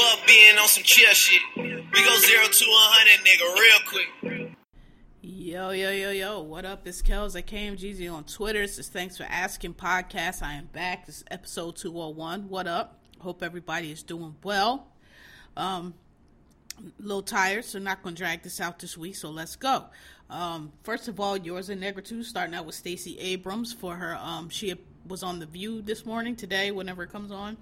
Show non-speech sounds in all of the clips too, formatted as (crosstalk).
Fuck being on some chill shit. We go zero to a hundred, nigga, real quick. Yo, yo, yo, yo, what up? It's Kels at KMGZ on Twitter. This is Thanks for Asking Podcast. I am back. This is episode 201. What up? Hope everybody is doing well. Um, a little tired, so not going to drag this out this week, so let's go. Um, first of all, yours and Negritude, starting out with Stacey Abrams for her, um, she was on The View this morning, today, whenever it comes on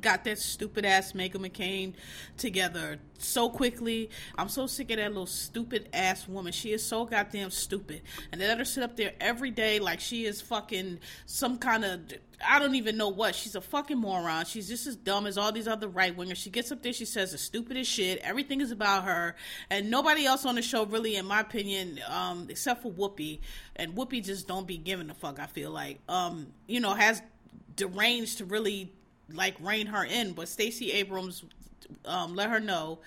got that stupid ass Meghan McCain together so quickly. I'm so sick of that little stupid ass woman. She is so goddamn stupid. And they let her sit up there every day like she is fucking some kind of I don't even know what. She's a fucking moron. She's just as dumb as all these other right wingers. She gets up there, she says the stupidest shit. Everything is about her, and nobody else on the show really, in my opinion, um, except for Whoopi. And Whoopi just don't be giving a fuck. I feel like, um, you know, has deranged to really like rein her in. But Stacey Abrams um, let her know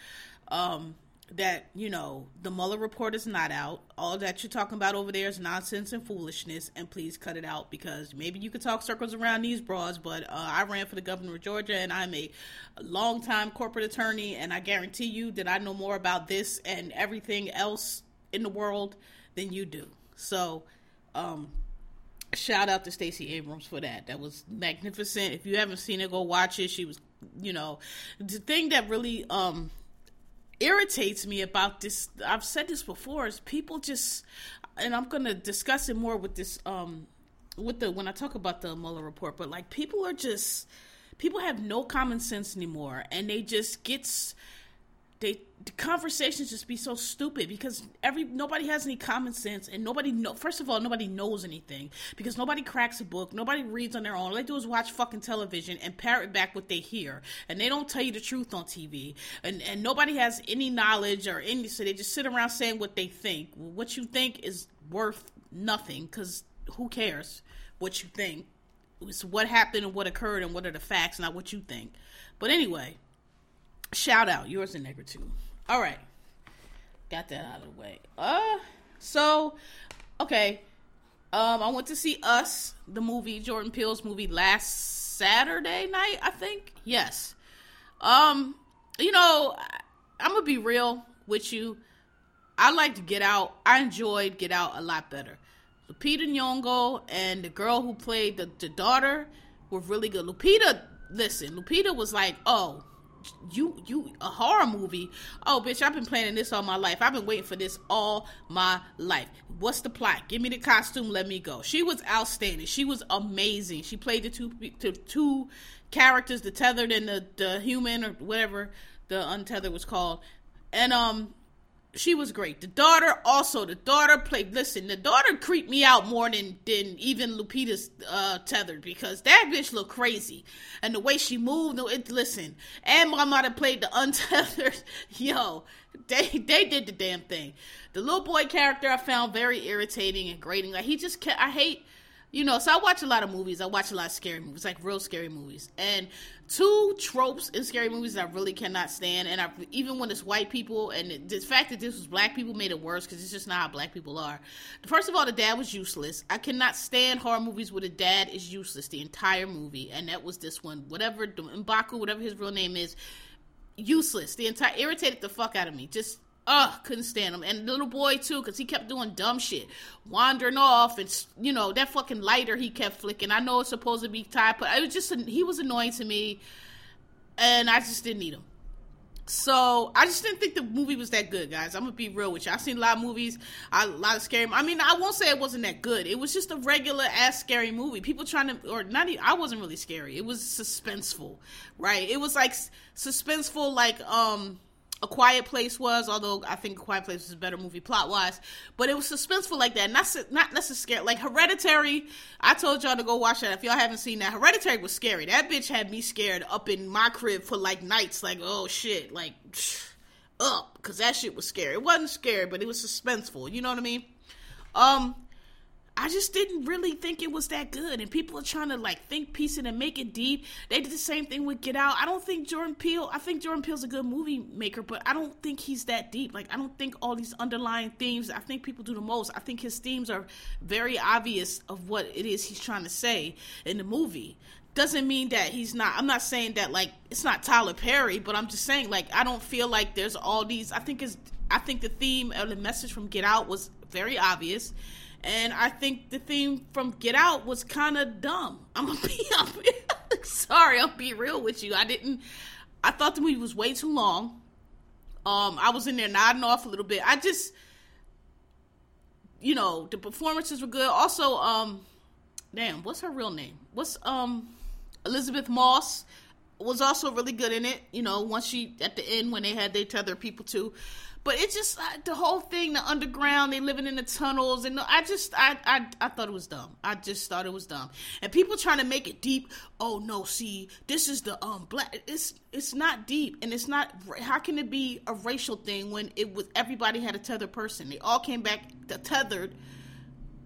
um, that you know the Mueller report is not out. All that you're talking about over there is nonsense and foolishness, and please cut it out because maybe you could talk circles around these bras, but uh, I ran for the governor of Georgia, and I'm a longtime corporate attorney, and I guarantee you that I know more about this and everything else in the world than you do. So. Um, shout out to Stacey Abrams for that. That was magnificent. If you haven't seen it, go watch it. She was, you know, the thing that really um irritates me about this. I've said this before. Is people just, and I'm gonna discuss it more with this um with the when I talk about the Mueller report. But like people are just people have no common sense anymore, and they just gets they the conversations just be so stupid because every nobody has any common sense and nobody know first of all nobody knows anything because nobody cracks a book nobody reads on their own. All they do is watch fucking television and parrot back what they hear and they don't tell you the truth on tv and and nobody has any knowledge or any so they just sit around saying what they think. What you think is worth nothing because who cares what you think? It's what happened and what occurred and what are the facts not what you think. But anyway shout out. Yours and negritude all right. Got that out of the way. Uh so okay. Um i went to see us the movie jordan peele's movie last saturday night i think. Yes. Um you know i'm gonna be real with you. I like to get out. I enjoyed get out a lot better. Lupita nyong'o and the girl who played the, the daughter were really good. Lupita listen lupita was like oh you you a horror movie. Oh bitch i've been planning this all my life. I've been waiting for this all my life. What's the plot? Give me the costume let me go. She was outstanding. She was amazing. She played the two the two characters the tethered and the the human or whatever the untethered was called. And um she was great. The daughter also. The daughter played. Listen, the daughter creeped me out more than than even Lupita's uh, tethered because that bitch looked crazy, and the way she moved. It, listen, and my mother played the (laughs) untethered. Yo, they they did the damn thing. The little boy character I found very irritating and grating. Like he just. I hate you know, so I watch a lot of movies. I watch a lot of scary movies, like real scary movies. And two tropes in scary movies I really cannot stand. And I, even when it's white people, and it, the fact that this was black people made it worse because it's just not how black people are. First of all, the dad was useless. I cannot stand horror movies where the dad is useless the entire movie, and that was this one. Whatever Mbaku, whatever his real name is, useless. The entire irritated the fuck out of me. Just Ugh, couldn't stand him. And the little boy too, because he kept doing dumb shit, wandering off, and you know that fucking lighter he kept flicking. I know it's supposed to be tied, but it was just he was annoying to me, and I just didn't need him. So I just didn't think the movie was that good, guys. I'm gonna be real with you. I've seen a lot of movies, a lot of scary. I mean, I won't say it wasn't that good. It was just a regular ass scary movie. People trying to, or not. Even, I wasn't really scary. It was suspenseful, right? It was like suspenseful, like um a Quiet Place was, although I think A Quiet Place was a better movie plot wise. But it was suspenseful like that, not not necessarily like Hereditary. I told y'all to go watch that if y'all haven't seen that. Hereditary was scary. That bitch had me scared up in my crib for like nights. Like oh shit, like. (sniffs) up because that shit was scary. It wasn't scary, but it was suspenseful. You know what I mean? Um, I just didn't really think it was that good. And people are trying to like think piece it and make it deep. They did the same thing with Get Out. I don't think Jordan Peele, I think Jordan Peele's a good movie maker, but I don't think he's that deep. Like, I don't think all these underlying themes, I think people do the most. I think his themes are very obvious of what it is he's trying to say in the movie. Doesn't mean that he's not, I'm not saying that like it's not Tyler Perry, but I'm just saying like I don't feel like there's all these, I think is I think the theme or the message from Get Out was very obvious and I think the theme from Get Out was kind of dumb. (laughs) I'm gonna be, I'm, (laughs) sorry, I'll be real with you. I didn't. I thought the movie was way too long. Um, I was in there nodding off a little bit. I just, you know, the performances were good. Also, um, damn, what's her real name? What's um, Elisabeth Moss was also really good in it. You know, once she at the end when they had they tether people too. But it's just uh, the whole thing, the underground, they living in the tunnels, and I just, I, I, I thought it was dumb. I just thought it was dumb. And people trying to make it deep. Oh no, see, this is the um black. It's, it's not deep, and it's not. How can it be a racial thing when it was everybody had a tethered person? They all came back the tethered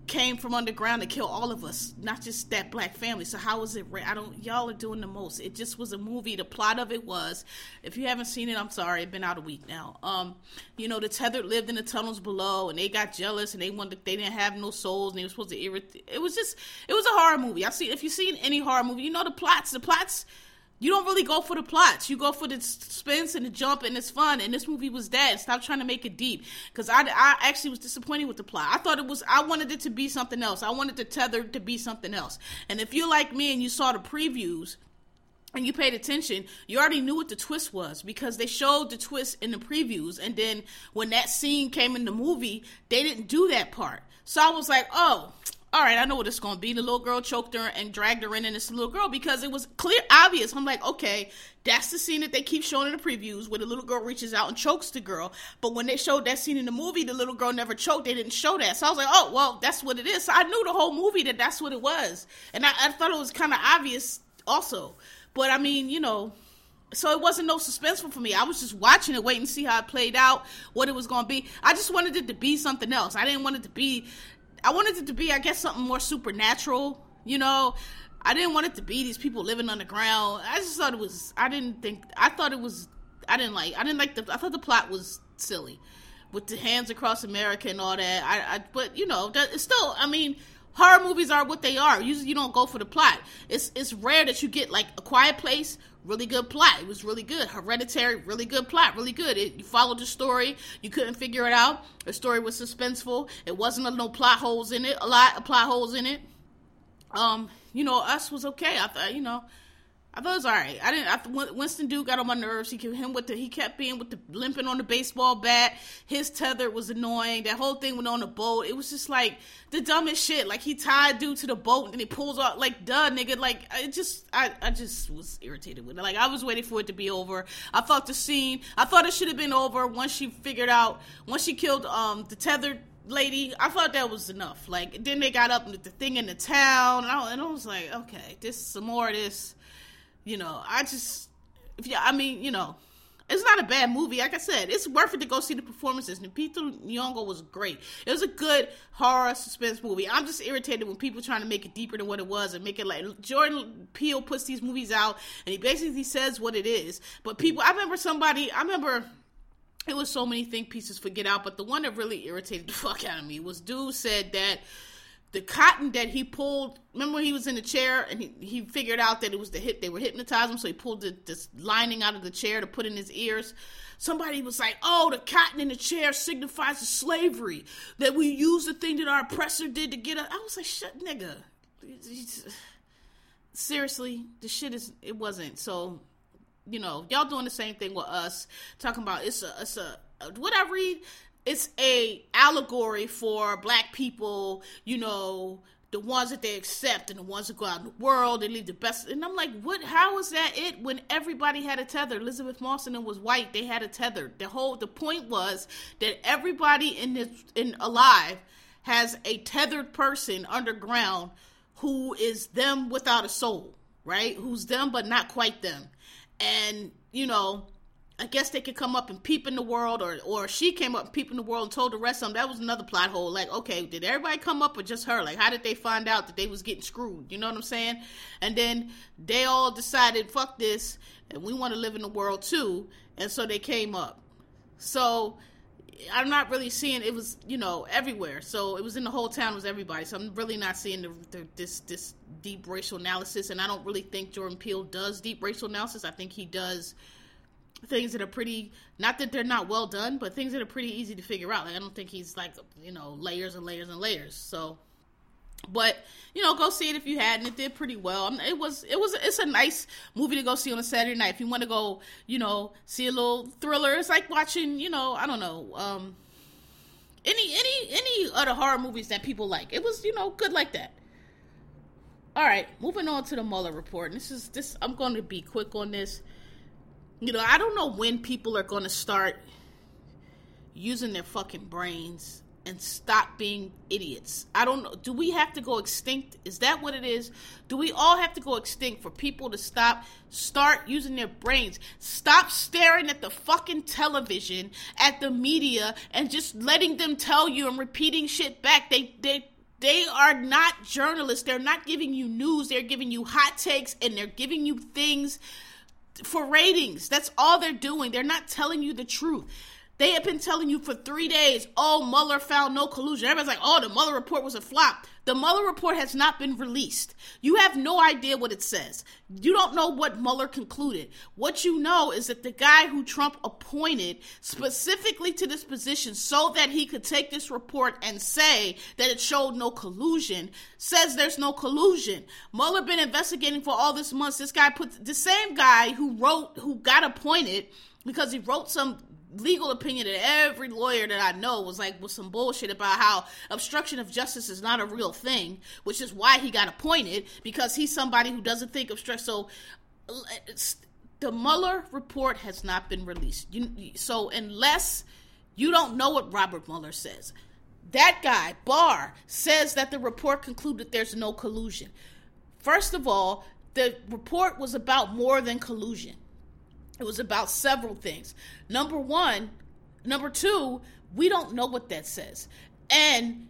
came from underground to kill all of us, not just that black family. So how is it? I don't. Y'all are doing the most. It just was a movie. The plot of it was, if you haven't seen it, I'm sorry. It's been out a week now. Um, you know, the tethered lived in the tunnels below, and they got jealous, and they wanted. They didn't have no souls, and they were supposed to irritate. It was just. It was a horror movie. I see. If you've seen any horror movie, you know the plots. The plots you don't really go for the plots. You go for the spins and the jump, and it's fun. And this movie was that. Stop trying to make it deep. Because I, I actually was disappointed with the plot. I thought it was, I wanted it to be something else. I wanted the tether to be something else. And if you're like me and you saw the previews, and you paid attention, you already knew what the twist was because they showed the twist in the previews. And then when that scene came in the movie, they didn't do that part. So I was like, oh, all right, I know what it's to be. The little girl choked her and dragged her in, and it's a little girl because it was clear, obvious. I'm like, okay, that's the scene that they keep showing in the previews where the little girl reaches out and chokes the girl. But when they showed that scene in the movie, the little girl never choked. They didn't show that. So I was like, oh, well, that's what it is. So I knew the whole movie that that's what it was. And I, I thought it was kind of obvious also. But I mean, you know, so it wasn't no suspenseful for me. I was just watching it, waiting to see how it played out, what it was going to be. I just wanted it to be something else. I didn't want it to be I wanted it to be, I guess, something more supernatural. You know, I didn't want it to be these people living underground. I just thought it was. I didn't think. I thought it was. I didn't like. I didn't like the. I thought the plot was silly, with the hands across America and all that. I. I but you know, that, it's still. I mean, horror movies are what they are. Usually, you don't go for the plot. It's it's rare that you get like a Quiet Place really good plot. It was really good. Hereditary, really good plot, really good. It, you followed the story. You couldn't figure it out. The story was suspenseful. It wasn't a, no plot holes in it. A lot of plot holes in it. Um, you know, us was okay. I thought, you know, I thought it was all right. I didn't. I, Winston Duke got on my nerves. He him with the he kept being with the limping on the baseball bat. His tether was annoying. That whole thing went on the boat. It was just like the dumbest shit. Like he tied dude to the boat and he pulls off. like duh nigga. Like it just I I just was irritated with it. Like I was waiting for it to be over. I thought the scene. I thought it should have been over once she figured out once she killed um the tethered lady. I thought that was enough. Like then they got up with the thing in the town and I, and I was like okay this some more of this you know, I just, if you, I mean, you know, it's not a bad movie. Like I said, it's worth it to go see the performances. Lupita Nyong'o was great. It was a good horror suspense movie. I'm just irritated when people trying to make it deeper than what it was and make it like Jordan Peele puts these movies out and he basically says what it is. But people, I remember somebody, I remember it was so many think pieces for Get Out, but the one that really irritated the fuck out of me was dude said that the cotton that he pulled remember he was in the chair and he, he figured out that it was the hit they were hypnotizing him so he pulled the, this lining out of the chair to put in his ears. Somebody was like oh the cotton in the chair signifies the slavery that we use the thing that our oppressor did to get us. I was like shut nigga. Seriously the shit is it wasn't. So you know y'all doing the same thing with us talking about it's a it's a what i read it's a allegory for black people, you know, the ones that they accept and the ones that go out in the world and leave the best. And I'm like, what? How is that it? When everybody had a tether, Elisabeth Moss was white. They had a tether. The whole the point was that everybody in this in alive has a tethered person underground who is them without a soul, right? Who's them but not quite them, and you know I guess they could come up and peep in the world, or or she came up and peep in the world and told the rest of them. That was another plot hole. Like, okay, did everybody come up or just her? Like, how did they find out that they was getting screwed? You know what I'm saying? And then they all decided, fuck this, and we want to live in the world too, and so they came up. So I'm not really seeing it was you know everywhere. So it was in the whole town, was everybody. So I'm really not seeing the, the, this this deep racial analysis, and I don't really think Jordan Peele does deep racial analysis. I think he does things that are pretty not that they're not well done, but things that are pretty easy to figure out. Like I don't think he's like you know layers and layers and layers. So, but you know, go see it if you had, and It did pretty well. I mean, it was it was it's a nice movie to go see on a Saturday night if you want to go you know see a little thriller. It's like watching you know I don't know. um any any any other horror movies that people like. It was you know good like that. All right, moving on to the Mueller report. And this is this. I'm going to be quick on this you know, I don't know when people are going to start using their fucking brains and stop being idiots. I don't know. Do we have to go extinct? Is that what it is? Do we all have to go extinct for people to stop, start using their brains? Stop staring at the fucking television, at the media, and just letting them tell you and repeating shit back. They, they, they are not journalists. They're not giving you news. They're giving you hot takes and they're giving you things for ratings. That's all they're doing. They're not telling you the truth. They have been telling you for three days, oh, Mueller found no collusion. Everybody's like, oh, the Mueller report was a flop. The Mueller report has not been released. You have no idea what it says. You don't know what Mueller concluded. What you know is that the guy who Trump appointed specifically to this position so that he could take this report and say that it showed no collusion says there's no collusion. Mueller been investigating for all this months. This guy put the same guy who wrote, who got appointed because he wrote some legal opinion that every lawyer that I know was like was some bullshit about how obstruction of justice is not a real thing, which is why he got appointed because he's somebody who doesn't think obstruction. So the Mueller report has not been released. You, so unless you don't know what Robert Mueller says, that guy Barr says that the report concluded there's no collusion. First of all, the report was about more than collusion. It was about several things. Number one, number two, we don't know what that says. And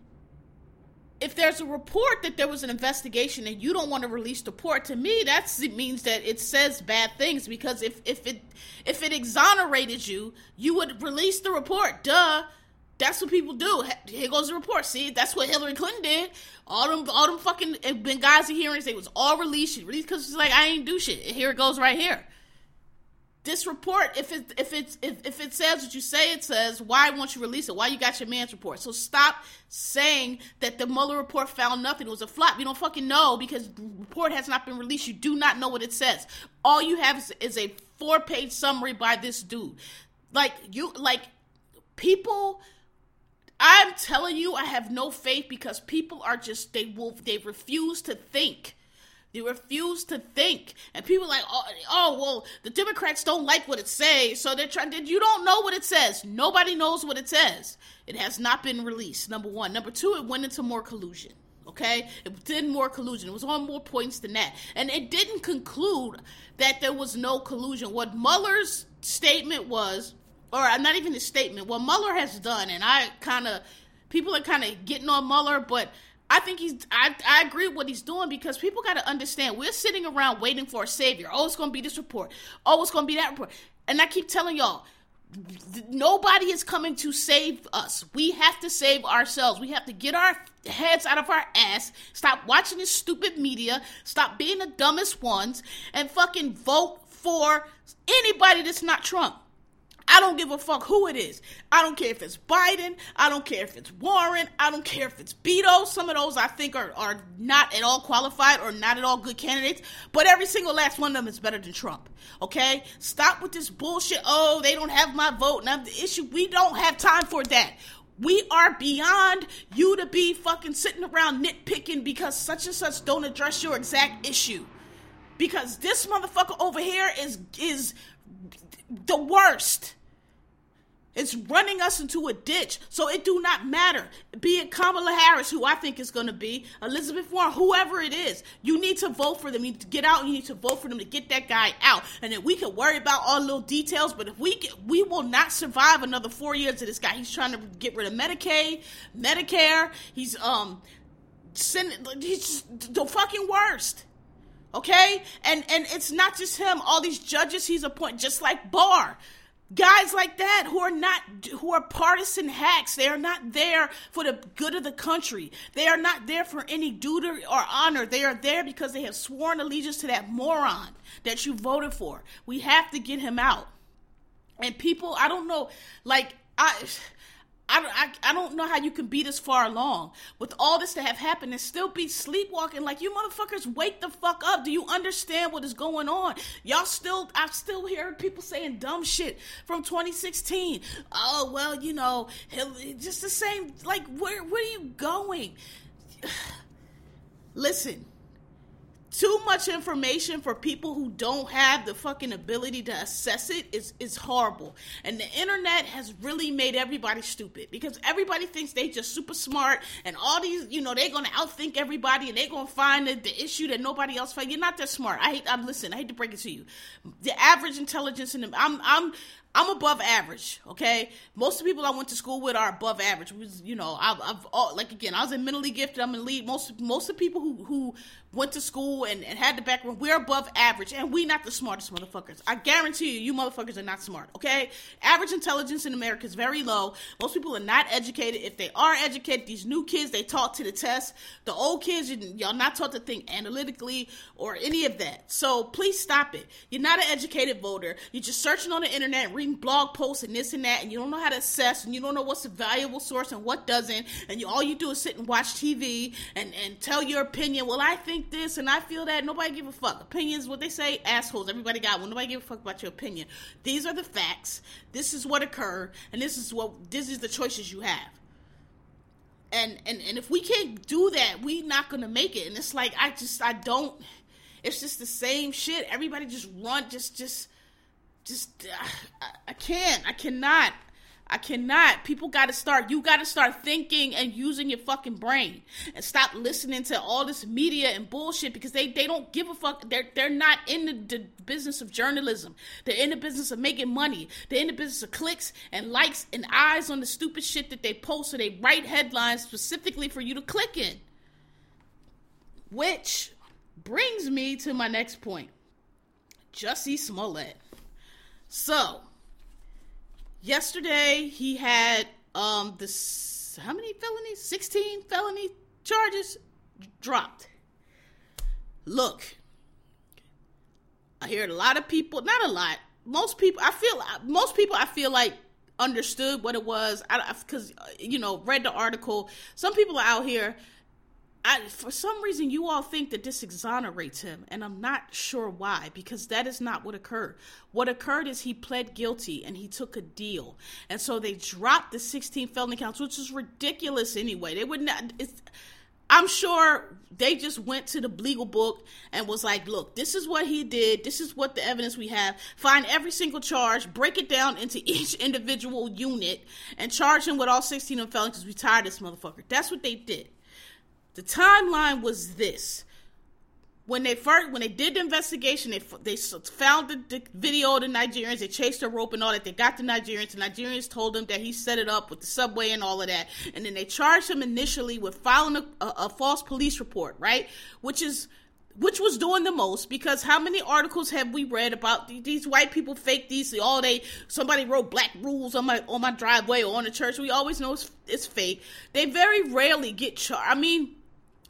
if there's a report that there was an investigation and you don't want to release the report, to me that means that it says bad things because if, if it if it exonerated you, you would release the report. Duh. That's what people do. Here goes the report. See, that's what Hillary Clinton did. All them, all them fucking eh, Benghazi hearings, they was all released. She released because she's like, I ain't do shit. Here it goes right here this report, if it if it's if, if it says what you say it says, why won't you release it? Why you got your man's report? So stop saying that the Mueller report found nothing. It was a flop. You don't fucking know because the report has not been released. You do not know what it says. All you have is, is a four page summary by this dude. Like you like people I'm telling you, I have no faith because people are just they will they refuse to think. They refuse to think. And people like, oh, oh, well, the Democrats don't like what it says, so they're trying to. You don't know what it says. Nobody knows what it says. It has not been released, number one. Number two, it went into more collusion. Okay? It did more collusion. It was on more points than that. And it didn't conclude that there was no collusion. What Mueller's statement was, or uh, not even his statement, what Mueller has done, and I kind of, people are kind of getting on Mueller, but I think he's. I, I agree with what he's doing because people got to understand. We're sitting around waiting for a savior. Oh, it's going to be this report. Oh, it's going to be that report. And I keep telling y'all, nobody is coming to save us. We have to save ourselves. We have to get our heads out of our ass. Stop watching this stupid media. Stop being the dumbest ones, and fucking vote for anybody that's not Trump. I don't give a fuck who it is. I don't care if it's Biden. I don't care if it's Warren. I don't care if it's Beto. Some of those I think are, are not at all qualified or not at all good candidates. But every single last one of them is better than Trump. Okay? Stop with this bullshit. Oh, they don't have my vote. Now the issue, we don't have time for that. We are beyond you to be fucking sitting around nitpicking because such and such don't address your exact issue. Because this motherfucker over here is is the worst. It's running us into a ditch. So it do not matter. Be it Kamala Harris, who I think is going to be, Elizabeth Warren, whoever it is. You need to vote for them. You need to get out and you need to vote for them to get that guy out. And then we can worry about all little details, but if we get, we will not survive another four years of this guy. He's trying to get rid of Medicaid, Medicare. He's um he's the fucking worst. Okay? And and it's not just him. All these judges he's appointed, just like Barr guys like that who are not who are partisan hacks they are not there for the good of the country. They are not there for any duty or honor. They are there because they have sworn allegiance to that moron that you voted for. We have to get him out. And people i don't know like i I, I, I don't know how you can be this far along. With all this to have happened and still be sleepwalking like you motherfuckers wake the fuck up. Do you understand what is going on? Y'all still i still hear people saying dumb shit from 2016 oh well you know just the same like where where are you going? (sighs) Listen too much information for people who don't have the fucking ability to assess it is is horrible. And the internet has really made everybody stupid because everybody thinks they just super smart and all these, you know, they're gonna outthink everybody and they're gonna find the, the issue that nobody else finds. You're not that smart. I hate I'm listen, I hate to break it to you. The average intelligence in the I'm I'm I'm above average, okay? Most of the people I went to school with are above average. Was you know, I've, I've all, like again, I was in mentally gifted. I'm in lead. Most most of the people who who went to school and, and had the background, we're above average, and we not the smartest motherfuckers. I guarantee you, you motherfuckers are not smart, okay? Average intelligence in America is very low. Most people are not educated. If they are educated, these new kids, they taught to the test. The old kids, y'all not taught to think analytically or any of that. So please stop it. You're not an educated voter. You're just searching on the internet, reading blog posts and this and that, and you don't know how to assess, and you don't know what's a valuable source and what doesn't, and you all you do is sit and watch TV and, and tell your opinion. Well, I think think this and I feel that. Nobody give a fuck. Opinions, what they say, assholes. Everybody got one. Nobody give a fuck about your opinion. These are the facts. This is what occurred, and this is what this is the choices you have. And and and if we can't do that, we not gonna make it. And it's like I just I don't. It's just the same shit. Everybody just run. Just just just. Uh, I, I can't. I cannot. I cannot. People got to start. You got to start thinking and using your fucking brain and stop listening to all this media and bullshit because they, they don't give a fuck. They're they're not in the, the business of journalism. They're in the business of making money. They're in the business of clicks and likes and eyes on the stupid shit that they post. So they write headlines specifically for you to click in. Which brings me to my next point. Jussie Smollett. So yesterday he had um this how many felonies? 16 felony charges dropped. Look, I heard a lot of people, not a lot, most people, I feel, most people I feel like understood what it was. I, because, you know, read the article. Some people are out here I, for some reason, you all think that this exonerates him, and I'm not sure why, because that is not what occurred. What occurred is he pled guilty and he took a deal, and so they dropped the 16 felony counts, which is ridiculous anyway. They would not. I'm sure they just went to the legal book and was like, look, this is what he did. This is what the evidence we have. Find every single charge, break it down into each individual unit, and charge him with all 16 of felonies because we tired this motherfucker. That's what they did. The timeline was this. When they first, when they did the investigation, they they found the, the video of the Nigerians. They chased the rope and all that. They got the Nigerians. The Nigerians told them that he set it up with the subway and all of that. And then they charged him initially with filing a, a, a false police report, right? Which is which was doing the most because how many articles have we read about these white people fake these all day somebody wrote black rules on my on my driveway or on the church we always know it's, it's fake they very rarely get charged i mean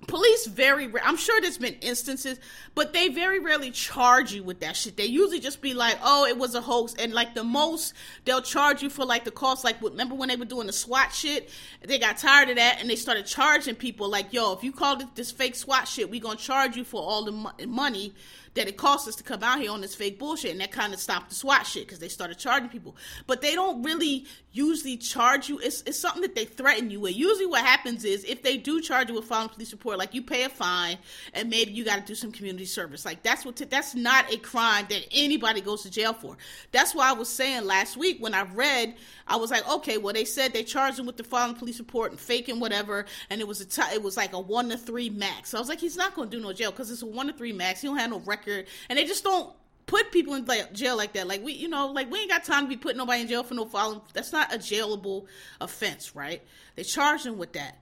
police very i'm sure there's been instances but they very rarely charge you with that shit. They usually just be like oh it was a hoax and like the most they'll charge you for like the cost like remember when they were doing the swat shit? They got tired of that and they started charging people like yo if you called it this fake swat shit we gonna charge you for all the mo- money that it costs us to come out here on this fake bullshit, and that kind of stopped the SWAT shit because they started charging people. But they don't really usually charge you. It's, it's something that they threaten you with. Usually, what happens is if they do charge you with filing police report, like you pay a fine, and maybe you got to do some community service. Like that's what t- that's not a crime that anybody goes to jail for. That's why I was saying last week when I read, I was like, okay, well they said they charged him with the filing police report and faking whatever, and it was a t- it was like a one to three max. So I was like, he's not going to do no jail because it's a one to three max. He don't have no record, and they just don't put people in like jail like that. Like we, you know, like we ain't got time to be putting nobody in jail for no filing. That's not a jailable offense, right? They charged him with that.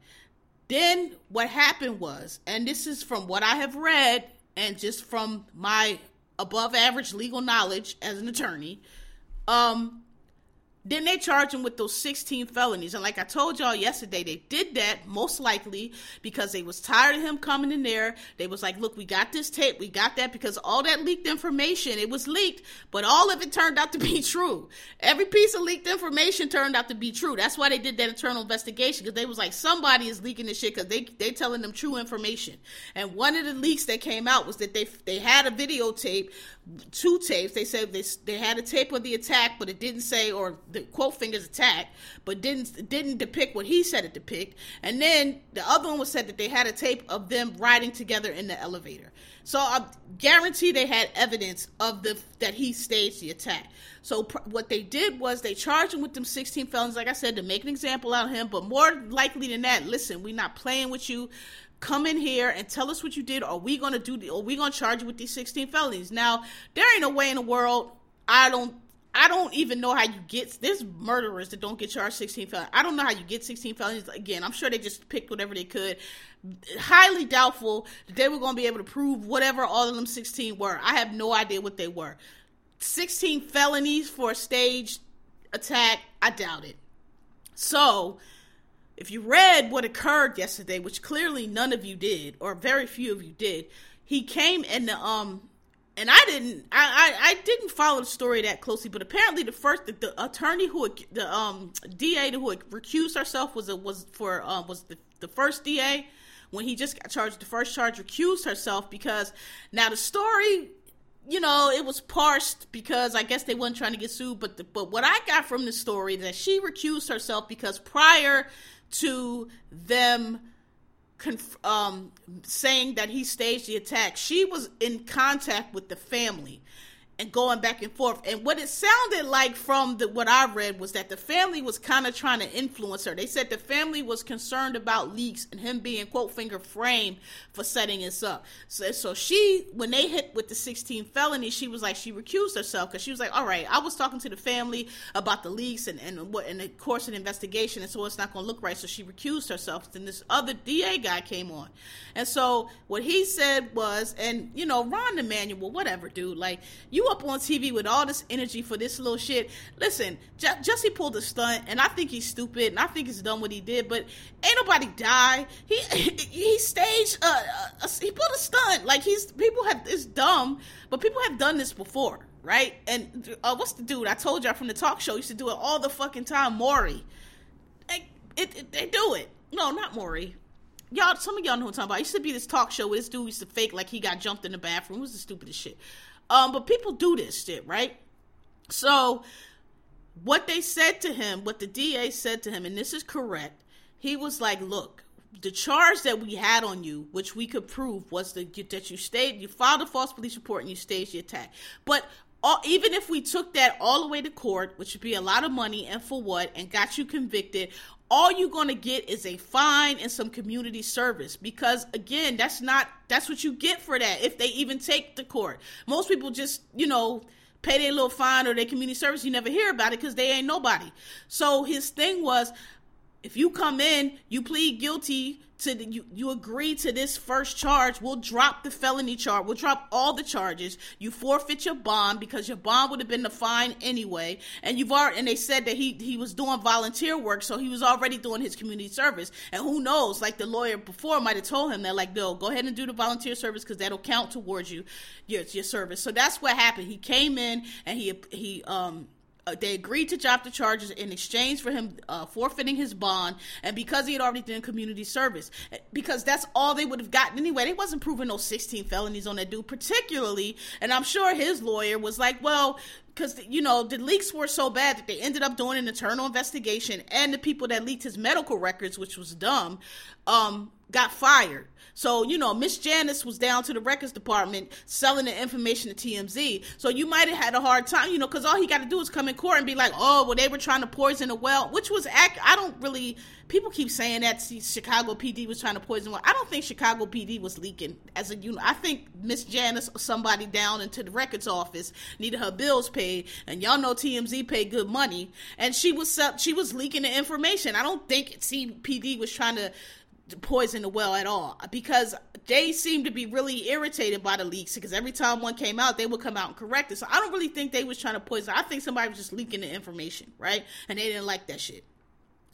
Then what happened was, and this is from what I have read and just from my above average legal knowledge as an attorney, um, then they charge him with those 16 felonies. And like I told y'all yesterday, they did that most likely because they was tired of him coming in there. They was like, look, we got this tape, we got that because all that leaked information, it was leaked, but all of it turned out to be (laughs) true. Every piece of leaked information turned out to be true. That's why they did that internal investigation because they was like, somebody is leaking this shit because they they telling them true information. And one of the leaks that came out was that they they had a videotape, two tapes. They said they they had a tape of the attack, but it didn't say or the quote fingers attack, but didn't didn't depict what he said it depict. And then the other one was said that they had a tape of them riding together in the elevator. So I guarantee they had evidence of the that he staged the attack. So pr- what they did was they charged him with them 16 felons, like I said, to make an example out of him. But more likely than that, listen, we're not playing with you come in here and tell us what you did or we gonna do the, we gonna charge you with these 16 felonies now there ain't a way in the world i don't I don't even know how you get there's murderers that don't get charged 16 felonies. I don't know how you get 16 felonies. Again, I'm sure they just picked whatever they could. Highly doubtful that they were going to be able to prove whatever all of them 16 were. I have no idea what they were. 16 felonies for a staged attack, I doubt it. So, if you read what occurred yesterday, which clearly none of you did, or very few of you did, he came in the um and I didn't I, I, I didn't follow the story that closely, but apparently the first the, the attorney who the um DA who recused herself was a, was for um was the, the first DA when he just got charged the first charge recused herself because now the story you know it was parsed because I guess they weren't trying to get sued but the, but what I got from the story that she recused herself because prior to them conf- um, saying that he staged the attack. She was in contact with the family and going back and forth. And what it sounded like from the, what I read was that the family was kind of trying to influence her. They said the family was concerned about leaks and him being quote finger framed for setting this up. So, so she, when they hit with the 16 felony, she was like, she recused herself because she was like, all right, I was talking to the family about the leaks and, and what, in the course of the investigation, and so it's not going to look right. So she recused herself. Then this other DA guy came on. And so what he said was, and you know, Rahm Emanuel, whatever, dude, like, you up on TV with all this energy for this little shit. Listen, J- Jesse pulled a stunt, and I think he's stupid, and I think he's done what he did. But ain't nobody die. He (laughs) he staged a, a, a he pulled a stunt. Like he's people have it's dumb, but people have done this before, right? And uh, what's the dude I told y'all from the talk show used to do it all the fucking time? Maury. It, it, they do it. No, not Maury y'all, some of y'all know what I'm talking about. It used to be this talk show where this dude used to fake like he got jumped in the bathroom. It was the stupidest shit. Um, but people do this shit, right? So what they said to him, what the DA said to him, and this is correct, he was like, look, the charge that we had on you, which we could prove, was the, that you stayed, you filed a false police report and you staged the attack. But all, even if we took that all the way to court, which would be a lot of money, and for what, and got you convicted, all you're going to get is a fine and some community service. Because again that's not that's what you get for that if they even take the court. Most people just you know pay their little fine or their community service. You never hear about it because they ain't nobody. So his thing was if you come in you plead guilty to the, you you agree to this first charge, we'll drop the felony charge. We'll drop all the charges. You forfeit your bond because your bond would have been the fine anyway. And you've already and they said that he he was doing volunteer work, so he was already doing his community service. And who knows, like the lawyer before might have told him that like, no, go ahead and do the volunteer service because that'll count towards you your your service. So that's what happened. He came in and he he um they agreed to drop the charges in exchange for him uh, forfeiting his bond, and because he had already done community service, because that's all they would have gotten anyway. They wasn't proving no 16 felonies on that dude, particularly, and I'm sure his lawyer was like, well, because you know the leaks were so bad that they ended up doing an internal investigation, and the people that leaked his medical records, which was dumb, um, got fired. So, you know, Miss Janice was down to the records department selling the information to TMZ. So you might have had a hard time, you know, because all he got to do is come in court and be like, oh, well, they were trying to poison a well, which was, act- I don't really, people keep saying that Chicago PD was trying to poison well. I don't think Chicago PD was leaking as a unit. I think Miss Janice or somebody down into the records office needed her bills paid, and y'all know TMZ paid good money, and she was she was leaking the information. I don't think CPD was trying to poison the well at all. Because they seem to be really irritated by the leaks because every time one came out they would come out and correct it. So i don't really think they was trying to poison. I think somebody was just leaking the information right? And they didn't like that shit.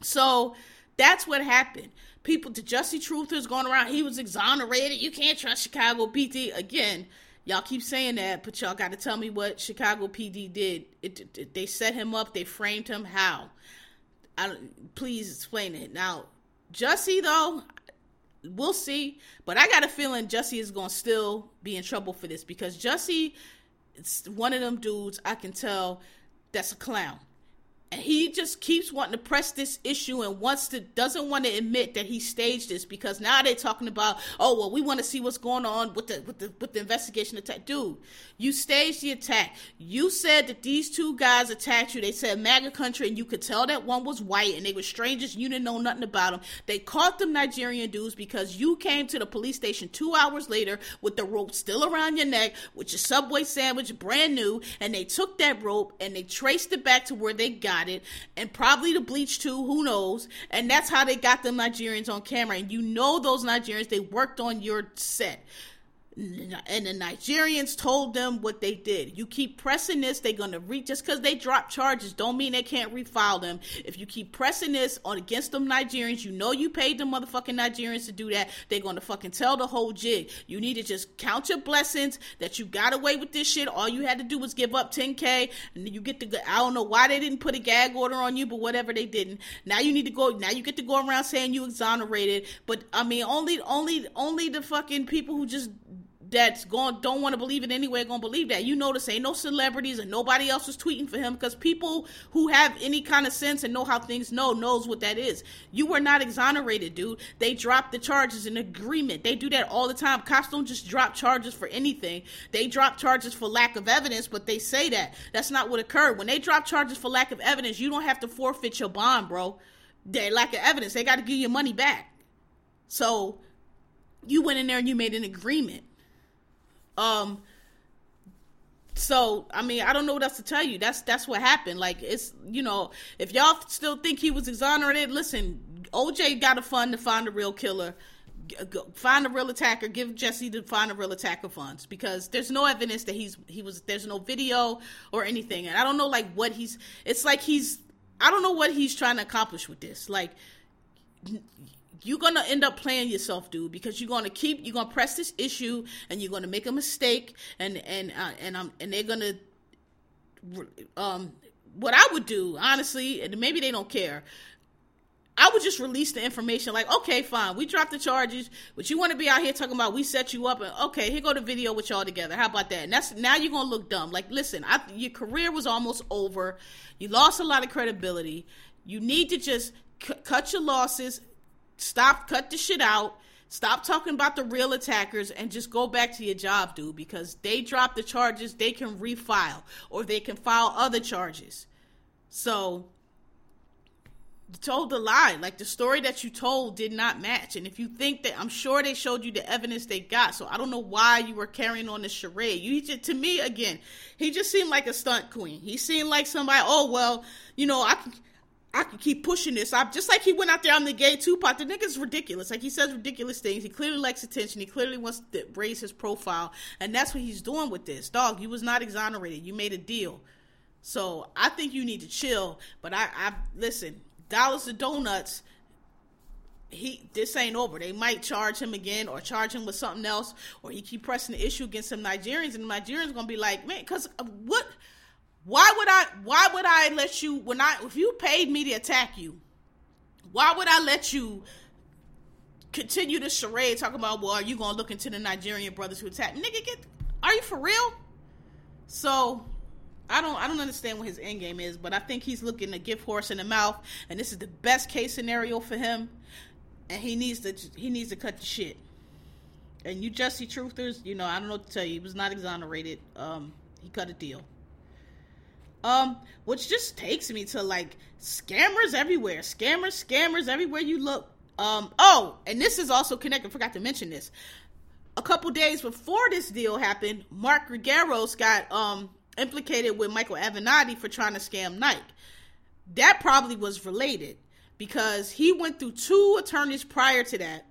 So that's what happened. People the jussie truthers going around he was exonerated. You can't trust chicago pd again y'all keep saying that but y'all got to tell me what chicago pd did. It, it, they set him up they framed him. How? I, please explain it. Now Jussie though, we'll see. But I got a feeling Jussie is gonna still be in trouble for this because Jussie, it's one of them dudes I can tell that's a clown and he just keeps wanting to press this issue and wants to doesn't want to admit that he staged this because now they're talking about oh well we want to see what's going on with the with the with the investigation attack. Dude you staged the attack. You said that these two guys attacked you. They said MAGA country and you could tell that one was white and they were strangers. You didn't know nothing about them they caught them Nigerian dudes because you came to the police station two hours later with the rope still around your neck with your subway sandwich brand new and they took that rope and they traced it back to where they got got it, and probably the bleach too, who knows? And that's how they got them Nigerians on camera. And you know those Nigerians, they worked on your set and the Nigerians told them what they did. You keep pressing this, they're gonna re just because they drop charges don't mean they can't refile them. If you keep pressing this on against them Nigerians, you know you paid the motherfucking Nigerians to do that. They're gonna fucking tell the whole jig. You need to just count your blessings that you got away with this shit. All you had to do was give up 10k, and you get to. I don't know why they didn't put a gag order on you, but whatever they didn't. Now you need to go. Now you get to go around saying you exonerated. But I mean, only, only, only the fucking people who just that's going don't want to believe it anyway to believe that. You notice ain't no celebrities and nobody else was tweeting for him because people who have any kind of sense and know how things know knows what that is. You were not exonerated, dude. They dropped the charges in agreement. They do that all the time. Cops don't just drop charges for anything. They drop charges for lack of evidence, but they say that. That's not what occurred. When they drop charges for lack of evidence, you don't have to forfeit your bond, bro. They lack of evidence. They got to give you money back. So you went in there and you made an agreement. Um so I mean, I don't know what else to tell you. That's that's what happened. Like it's you know, if y'all still think he was exonerated, listen, OJ got a fund to find the real killer. Find the real attacker. Give Jesse to find the real attacker funds because there's no evidence that he's he was. There's no video or anything, and I don't know like what he's. It's like he's. I don't know what he's trying to accomplish with this. Like you're gonna end up playing yourself, dude, because you're gonna keep you're gonna press this issue and you're gonna make a mistake and and uh, and um and they're gonna um what I would do honestly, and maybe they don't care. I would just release the information like, okay, fine, we dropped the charges, but you want to be out here talking about we set you up, and okay, here go the video with y'all together. How about that? And that's now you're gonna look dumb. Like, listen, I, your career was almost over. You lost a lot of credibility. You need to just c- cut your losses, Stop, cut the shit out. Stop talking about the real attackers and just go back to your job, dude, because they drop the charges, they can refile or they can file other charges. So, you told the lie. Like the story that you told did not match. And if you think that, I'm sure they showed you the evidence they got. So I don't know why you were carrying on this charade. You just, to me, again, he just seemed like a stunt queen. He seemed like somebody. Oh well, you know, I I can keep pushing this. I just like he went out there on the gay Tupac. The nigga's ridiculous. Like he says ridiculous things. He clearly likes attention. He clearly wants to raise his profile, and that's what he's doing with this. Dog, you was not exonerated. You made a deal. So I think you need to chill. But I, I listen. Dollars to donuts. He this ain't over. They might charge him again or charge him with something else, or he keep pressing the issue against some Nigerians, and the Nigerians gonna be like, man, because uh, what Why would I? Why would I let you? When I, if you paid me to attack you, why would I let you continue the charade talking about? Well, are you gonna look into the Nigerian brothers who attacked? Nigga, get. Are you for real? So I don't I don't understand what his end game is, but I think he's looking to give horse in the mouth, and this is the best case scenario for him. And he needs to he needs to cut the shit. And you Jussie Truthers, you know, I don't know what to tell you. He was not exonerated. Um, he cut a deal. Um, which just takes me to like scammers everywhere. Scammers, scammers everywhere you look. Um, oh, and this is also connected. Forgot to mention this. A couple days before this deal happened, Mark Geragos got um implicated with Michael Avenatti for trying to scam Nike. That probably was related because he went through two attorneys prior to that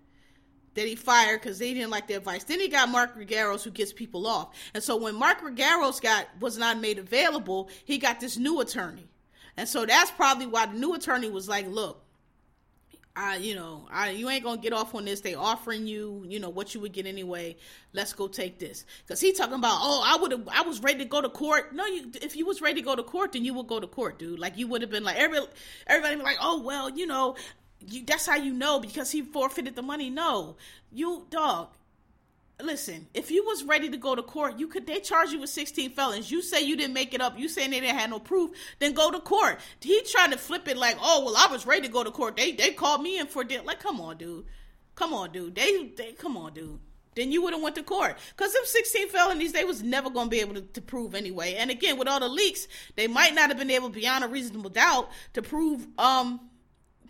that he fired because they didn't like the advice. Then he got Mark Geragos who gets people off. And so when Mark Geragos got was not made available, he got this new attorney. And so that's probably why the new attorney was like, look, I, you know, I, you ain't gonna get off on this. They offering you, you know, what you would get anyway. Let's go take this. Cause he talking about, oh, I would have, I was ready to go to court. No, you, if you was ready to go to court, then you would go to court, dude. Like you would have been like, every, everybody be like, oh, well, you know, you, that's how you know because he forfeited the money. No, you dog. Listen, if you was ready to go to court, you could. They charge you with sixteen felons. You say you didn't make it up. You saying they didn't have no proof. Then go to court. He trying to flip it like, oh well, I was ready to go to court. They they called me in for deal. Like, come on, dude. Come on, dude. They they come on, dude. Then you would have went to court because them 16 felonies they was never going to be able to, to prove anyway. And again, with all the leaks, they might not have been able beyond a reasonable doubt to prove um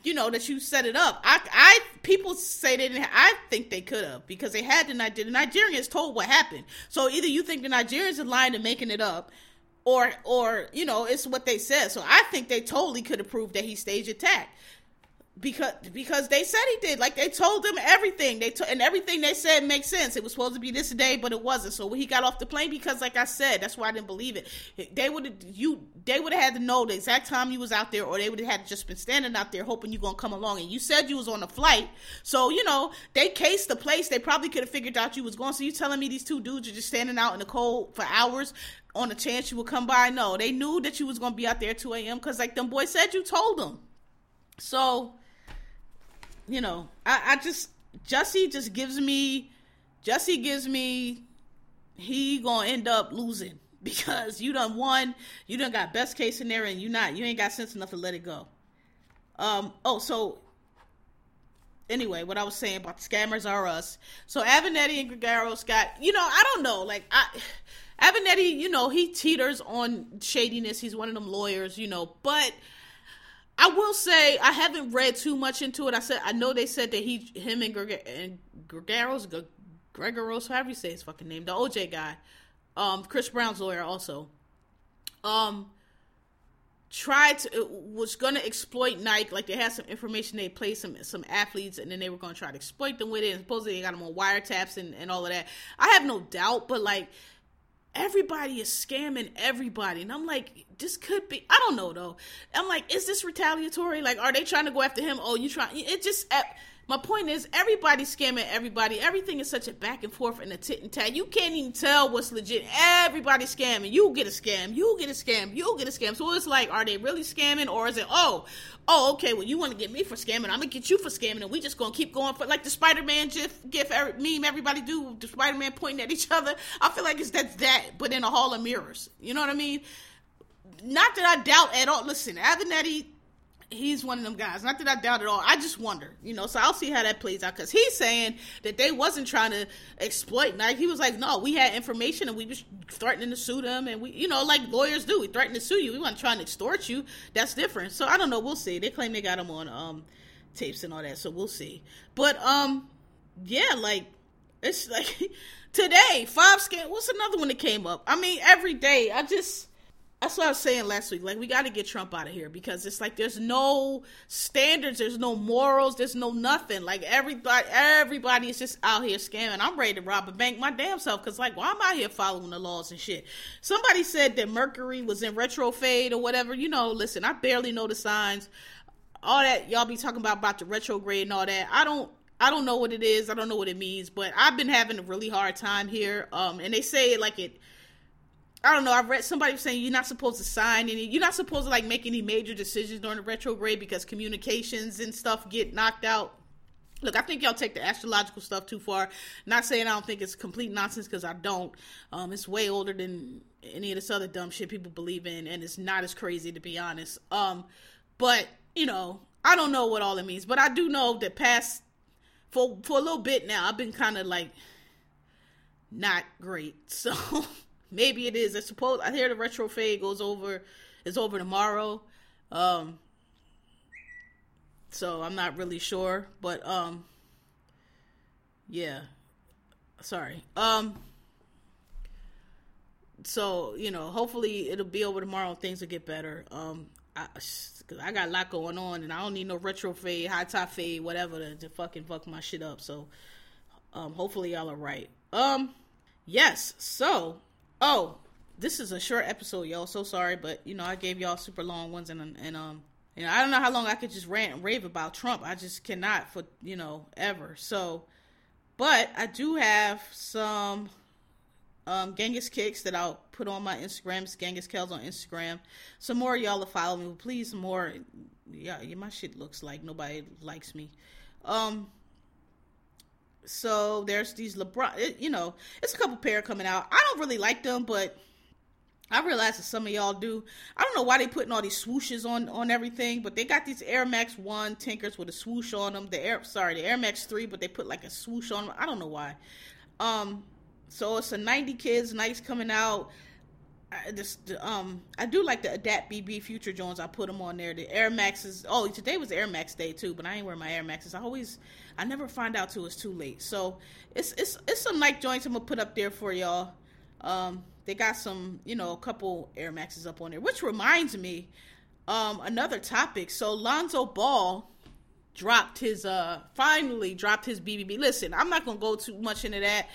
you know that you set it up. I, I people say they didn't. I think they could have because they had the The Nigerians told what happened. So either you think the Nigerians are lying and making it up, or or you know it's what they said. So I think they totally could have proved that he staged attack because because they said he did. Like they told him everything. They to, and everything they said makes sense. It was supposed to be this day, but it wasn't. So when he got off the plane, because like I said, that's why I didn't believe it. They would you they would have had to know the exact time you was out there, or they would have had just been standing out there hoping you gonna come along. And you said you was on a flight, so you know they cased the place. They probably could have figured out you was going. So you telling me these two dudes are just standing out in the cold for hours? On a chance you would come by, no, they knew that you was gonna be out there at two a.m. because like them boys said you told them. So you know, I, I just Jesse just gives me Jesse gives me he gonna end up losing (laughs) because you done won, you done got best case scenario, and you not you ain't got sense enough to let it go. Um. Oh, so anyway, what I was saying about scammers are us. So Avenatti and Geragos got, you know, I don't know, like I. (sighs) Avenatti, you know, he teeters on shadiness. He's one of them lawyers, you know, but I will say I haven't read too much into it. I said I know they said that he, him, and Greg and Gregaros, Gregoros, however you say his fucking name, the OJ guy, um, Chris Brown's lawyer also, um, tried to was gonna exploit Nike. Like they had some information, they played some some athletes, and then they were gonna try to exploit them with it. And supposedly they got them on wiretaps and and all of that. I have no doubt, but like everybody is scamming everybody. And I'm like, this could be, I don't know though. I'm like, is this retaliatory? Like, are they trying to go after him? Oh, you trying, it just, my point is everybody's scamming everybody. Everything is such a back and forth and a tit and tat. You can't even tell what's legit. Everybody's scamming. You get a scam. You get a scam. You get a scam. So it's like, are they really scamming or is it, oh, oh, okay, well, you want to get me for scamming. I'm going to get you for scamming. And we just going to keep going for, like the Spider-Man gif, gif meme everybody do, the Spider-Man pointing at each other. I feel like it's that's that, but in a hall of mirrors. You know what I mean? Not that I doubt at all. Listen, Avenatti he's one of them guys. Not that I doubt at all. I just wonder, you know. So I'll see how that plays out because he's saying that they wasn't trying to exploit Nike. He was like, no, we had information and we was threatening to sue them, and we, you know, like lawyers do. We threatened to sue you. We weren't trying to extort you. That's different. So I don't know. We'll see. They claim they got him on um tapes and all that, so we'll see. But um, yeah, like it's like (laughs) today five scan. What's another one that came up? I mean, every day I just that's what I was saying last week. Like, we got to get Trump out of here because it's like there's no standards, there's no morals, there's no nothing. Like everybody, everybody is just out here scamming. I'm ready to rob a bank my damn self because, like, well, I'm I here following the laws and shit. Somebody said that Mercury was in retrofade or whatever. You know, listen, I barely know the signs. All that y'all be talking about about the retrograde and all that. I don't. I don't know what it is. I don't know what it means, but I've been having a really hard time here. Um, and they say like it I don't know. I read somebody saying you're not supposed to sign any. You're not supposed to like make any major decisions during the retrograde because communications and stuff get knocked out. Look, I think y'all take the astrological stuff too far. Not saying I don't think it's complete nonsense because I don't. Um, it's way older than any of this other dumb shit people believe in, and it's not as crazy to be honest. Um, but you know, I don't know what all it means, but I do know that past for for a little bit now, I've been kind of like not great. (laughs) So maybe it is. I suppose I hear the retro fade goes over is over tomorrow. Um, so I'm not really sure, but um, yeah. Sorry. Um. So you know, hopefully it'll be over tomorrow. Things will get better. Um, I, cause I got a lot going on, and I don't need no retro fade, high top fade, whatever to, to fucking fuck my shit up. So, um, hopefully y'all are right. Um, yes. So, oh, this is a short episode, y'all. So sorry, but you know I gave y'all super long ones, and and um, you know I don't know how long I could just rant and rave about Trump. I just cannot for you know ever. So, but I do have some um, Genghis kicks that I'll put on my Instagram. It's Genghis Kells on Instagram. Some more y'all will follow me. Please, more. Yeah, my shit looks like nobody likes me. Um. So there's these LeBron. It, you know, it's a couple pair coming out. I don't really like them, but I realize that some of y'all do. I don't know why they putting all these swooshes on on everything, but they got these Air Max One Tinkers with a swoosh on them. The Air, sorry, the Air Max Three, but they put like a swoosh on them. I don't know why. Um, so it's a 90 kids nice coming out. I just um I do like the Adapt BB Future Jones. I put them on there. The Air Maxes. Oh, today was Air Max day too, but I ain't wearing my Air Maxes. I always I never find out till it's too late. So it's it's it's some Nike joints I'm gonna put up there for y'all. Um, they got some you know a couple Air Maxes up on there, which reminds me um another topic. So Lonzo Ball dropped his uh finally dropped his BBB. Listen, I'm not gonna go too much into that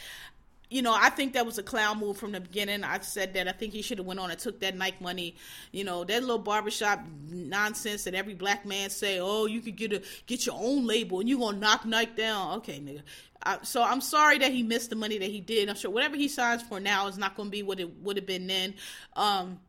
you know, I think that was a clown move from the beginning. I've said that I think he should have went on and took that Nike money. You know, that little barbershop nonsense that every black man say, "Oh, you could get a get your own label and you gonna knock Nike down." Okay, nigga. I, so I'm sorry that he missed the money that he did. I'm sure whatever he signs for now is not to be what it would have been then. Um,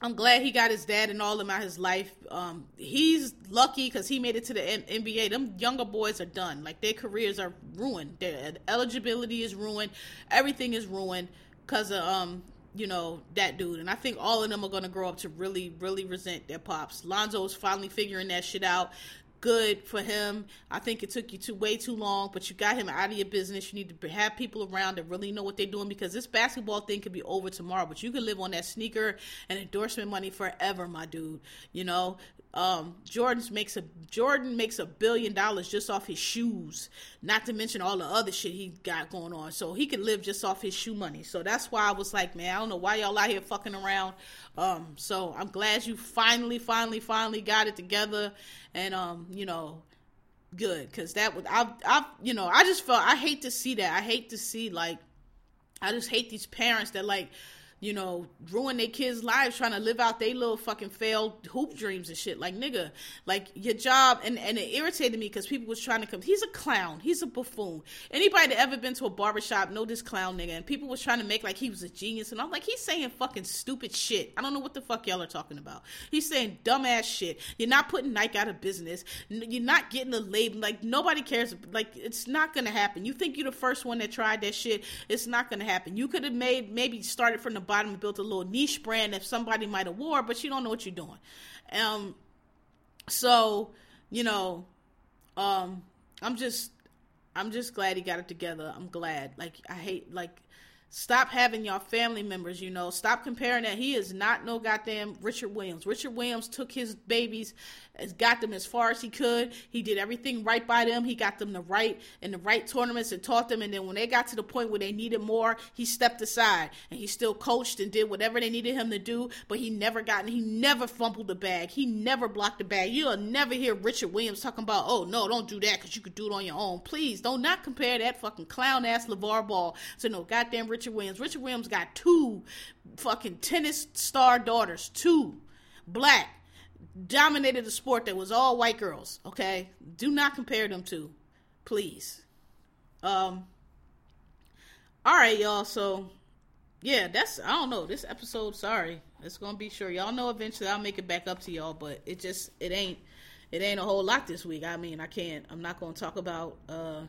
I'm glad he got his dad and all of out his life. Um, he's lucky because he made it to the NBA. Them younger boys are done. Like their careers are ruined. Their eligibility is ruined. Everything is ruined because of um, you know that dude. And I think all of them are gonna grow up to really, really resent their pops. Lonzo's finally figuring that shit out good for him. I think it took you too way too long, but you got him out of your business. You need to have people around that really know what they're doing because this basketball thing could be over tomorrow, but you can live on that sneaker and endorsement money forever, my dude. You know, um, Jordan's makes a Jordan makes a billion dollars just off his shoes, not to mention all the other shit he got going on. So he can live just off his shoe money. So that's why I was like, man, I don't know why y'all out here fucking around. Um, so I'm glad you finally, finally, finally got it together, and um, you know, good because that was I, I, you know, I just felt I hate to see that. I hate to see like, I just hate these parents that like you know, ruin their kids' lives trying to live out their little fucking failed hoop dreams and shit. Like, nigga, like your job, and, and it irritated me because people was trying to come. He's a clown. He's a buffoon. Anybody that ever been to a barbershop know this clown nigga, and people was trying to make like he was a genius, and I'm like, he's saying fucking stupid shit. I don't know what the fuck y'all are talking about. He's saying dumbass shit. You're not putting Nike out of business. You're not getting a label. Like nobody cares. Like it's not gonna happen. You think you're the first one that tried that shit? It's not gonna happen. You could have made maybe started from the bottom and built a little niche brand that somebody might have wore, but you don't know what you're doing. Um, so you know, um, I'm just, I'm just glad he got it together. I'm glad. Like I hate like Stop having your family members, you know. Stop comparing that. He is not no goddamn Richard Williams. Richard Williams took his babies, got them as far as he could. He did everything right by them. He got them the right in the right tournaments and taught them. And then when they got to the point where they needed more, he stepped aside and he still coached and did whatever they needed him to do. But he never got, he never fumbled the bag. He never blocked the bag. You'll never hear Richard Williams talking about, oh no, don't do that because you could do it on your own. Please don't not compare that fucking clown ass LeVar Ball to no goddamn Richard Richard Williams. Richard Williams got two fucking tennis star daughters, two black, dominated a sport that was all white girls. Okay, do not compare them to, please. Um. All right, y'all. So yeah, that's I don't know. This episode, sorry, it's gonna be sure. Y'all know eventually I'll make it back up to y'all, but it just it ain't it ain't a whole lot this week. I mean, I can't. I'm not gonna talk about uh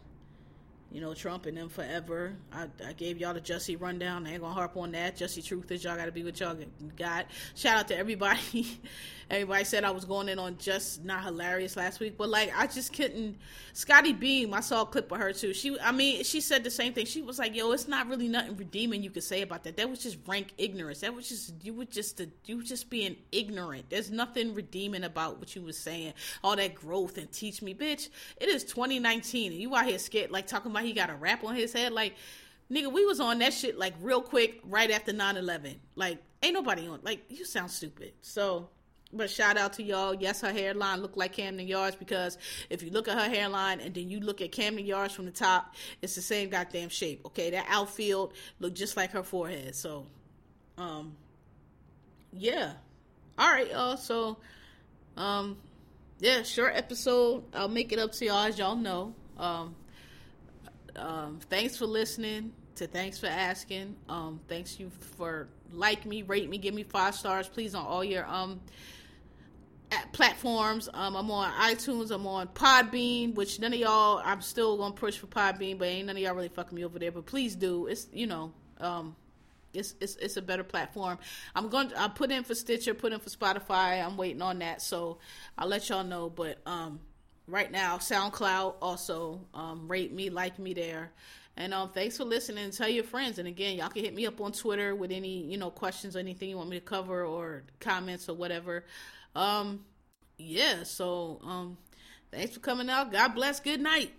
you know, Trump and them forever. I, I gave y'all the Jussie rundown. I ain't gonna harp on that. Jussie Truth is y'all gotta be what y'all got. Shout out to everybody. (laughs) everybody said I was going in on just not hilarious last week, but like I just couldn't. Scottie Beam, I saw a clip of her too. She, I mean, she said the same thing. She was like, "Yo, it's not really nothing redeeming you could say about that. That was just rank ignorance. That was just you were just a, you were just being ignorant. There's nothing redeeming about what you was saying. All that growth and teach me, bitch. It is 2019, and you out here scared like talking about." He got a wrap on his head. Like, nigga, we was on that shit like real quick right after 9-11. Like, ain't nobody on. Like, you sound stupid. So, but shout out to y'all. Yes, her hairline looked like Camden Yards because if you look at her hairline and then you look at Camden Yards from the top, it's the same goddamn shape. Okay, that outfield looked just like her forehead. So, um, yeah. All right, y'all. So, um, yeah, short episode. I'll make it up to y'all as y'all know. Um, um, thanks for listening. To thanks for asking. Um, thanks you for like me, rate me, give me five stars, please on all your um platforms. Um, I'm on iTunes. I'm on Podbean, which none of y'all. I'm still gonna push for Podbean, but ain't none of y'all really fucking me over there. But please do. It's you know, um, it's it's it's a better platform. I'm going. to I put in for Stitcher, put in for Spotify. I'm waiting on that, so I'll let y'all know. But um, right now. SoundCloud also um, rate me, like me there. And um, thanks for listening. Tell your friends. And again, y'all can hit me up on Twitter with any you know questions or anything you want me to cover or comments or whatever. Um, yeah. So um, thanks for coming out. God bless. Good night.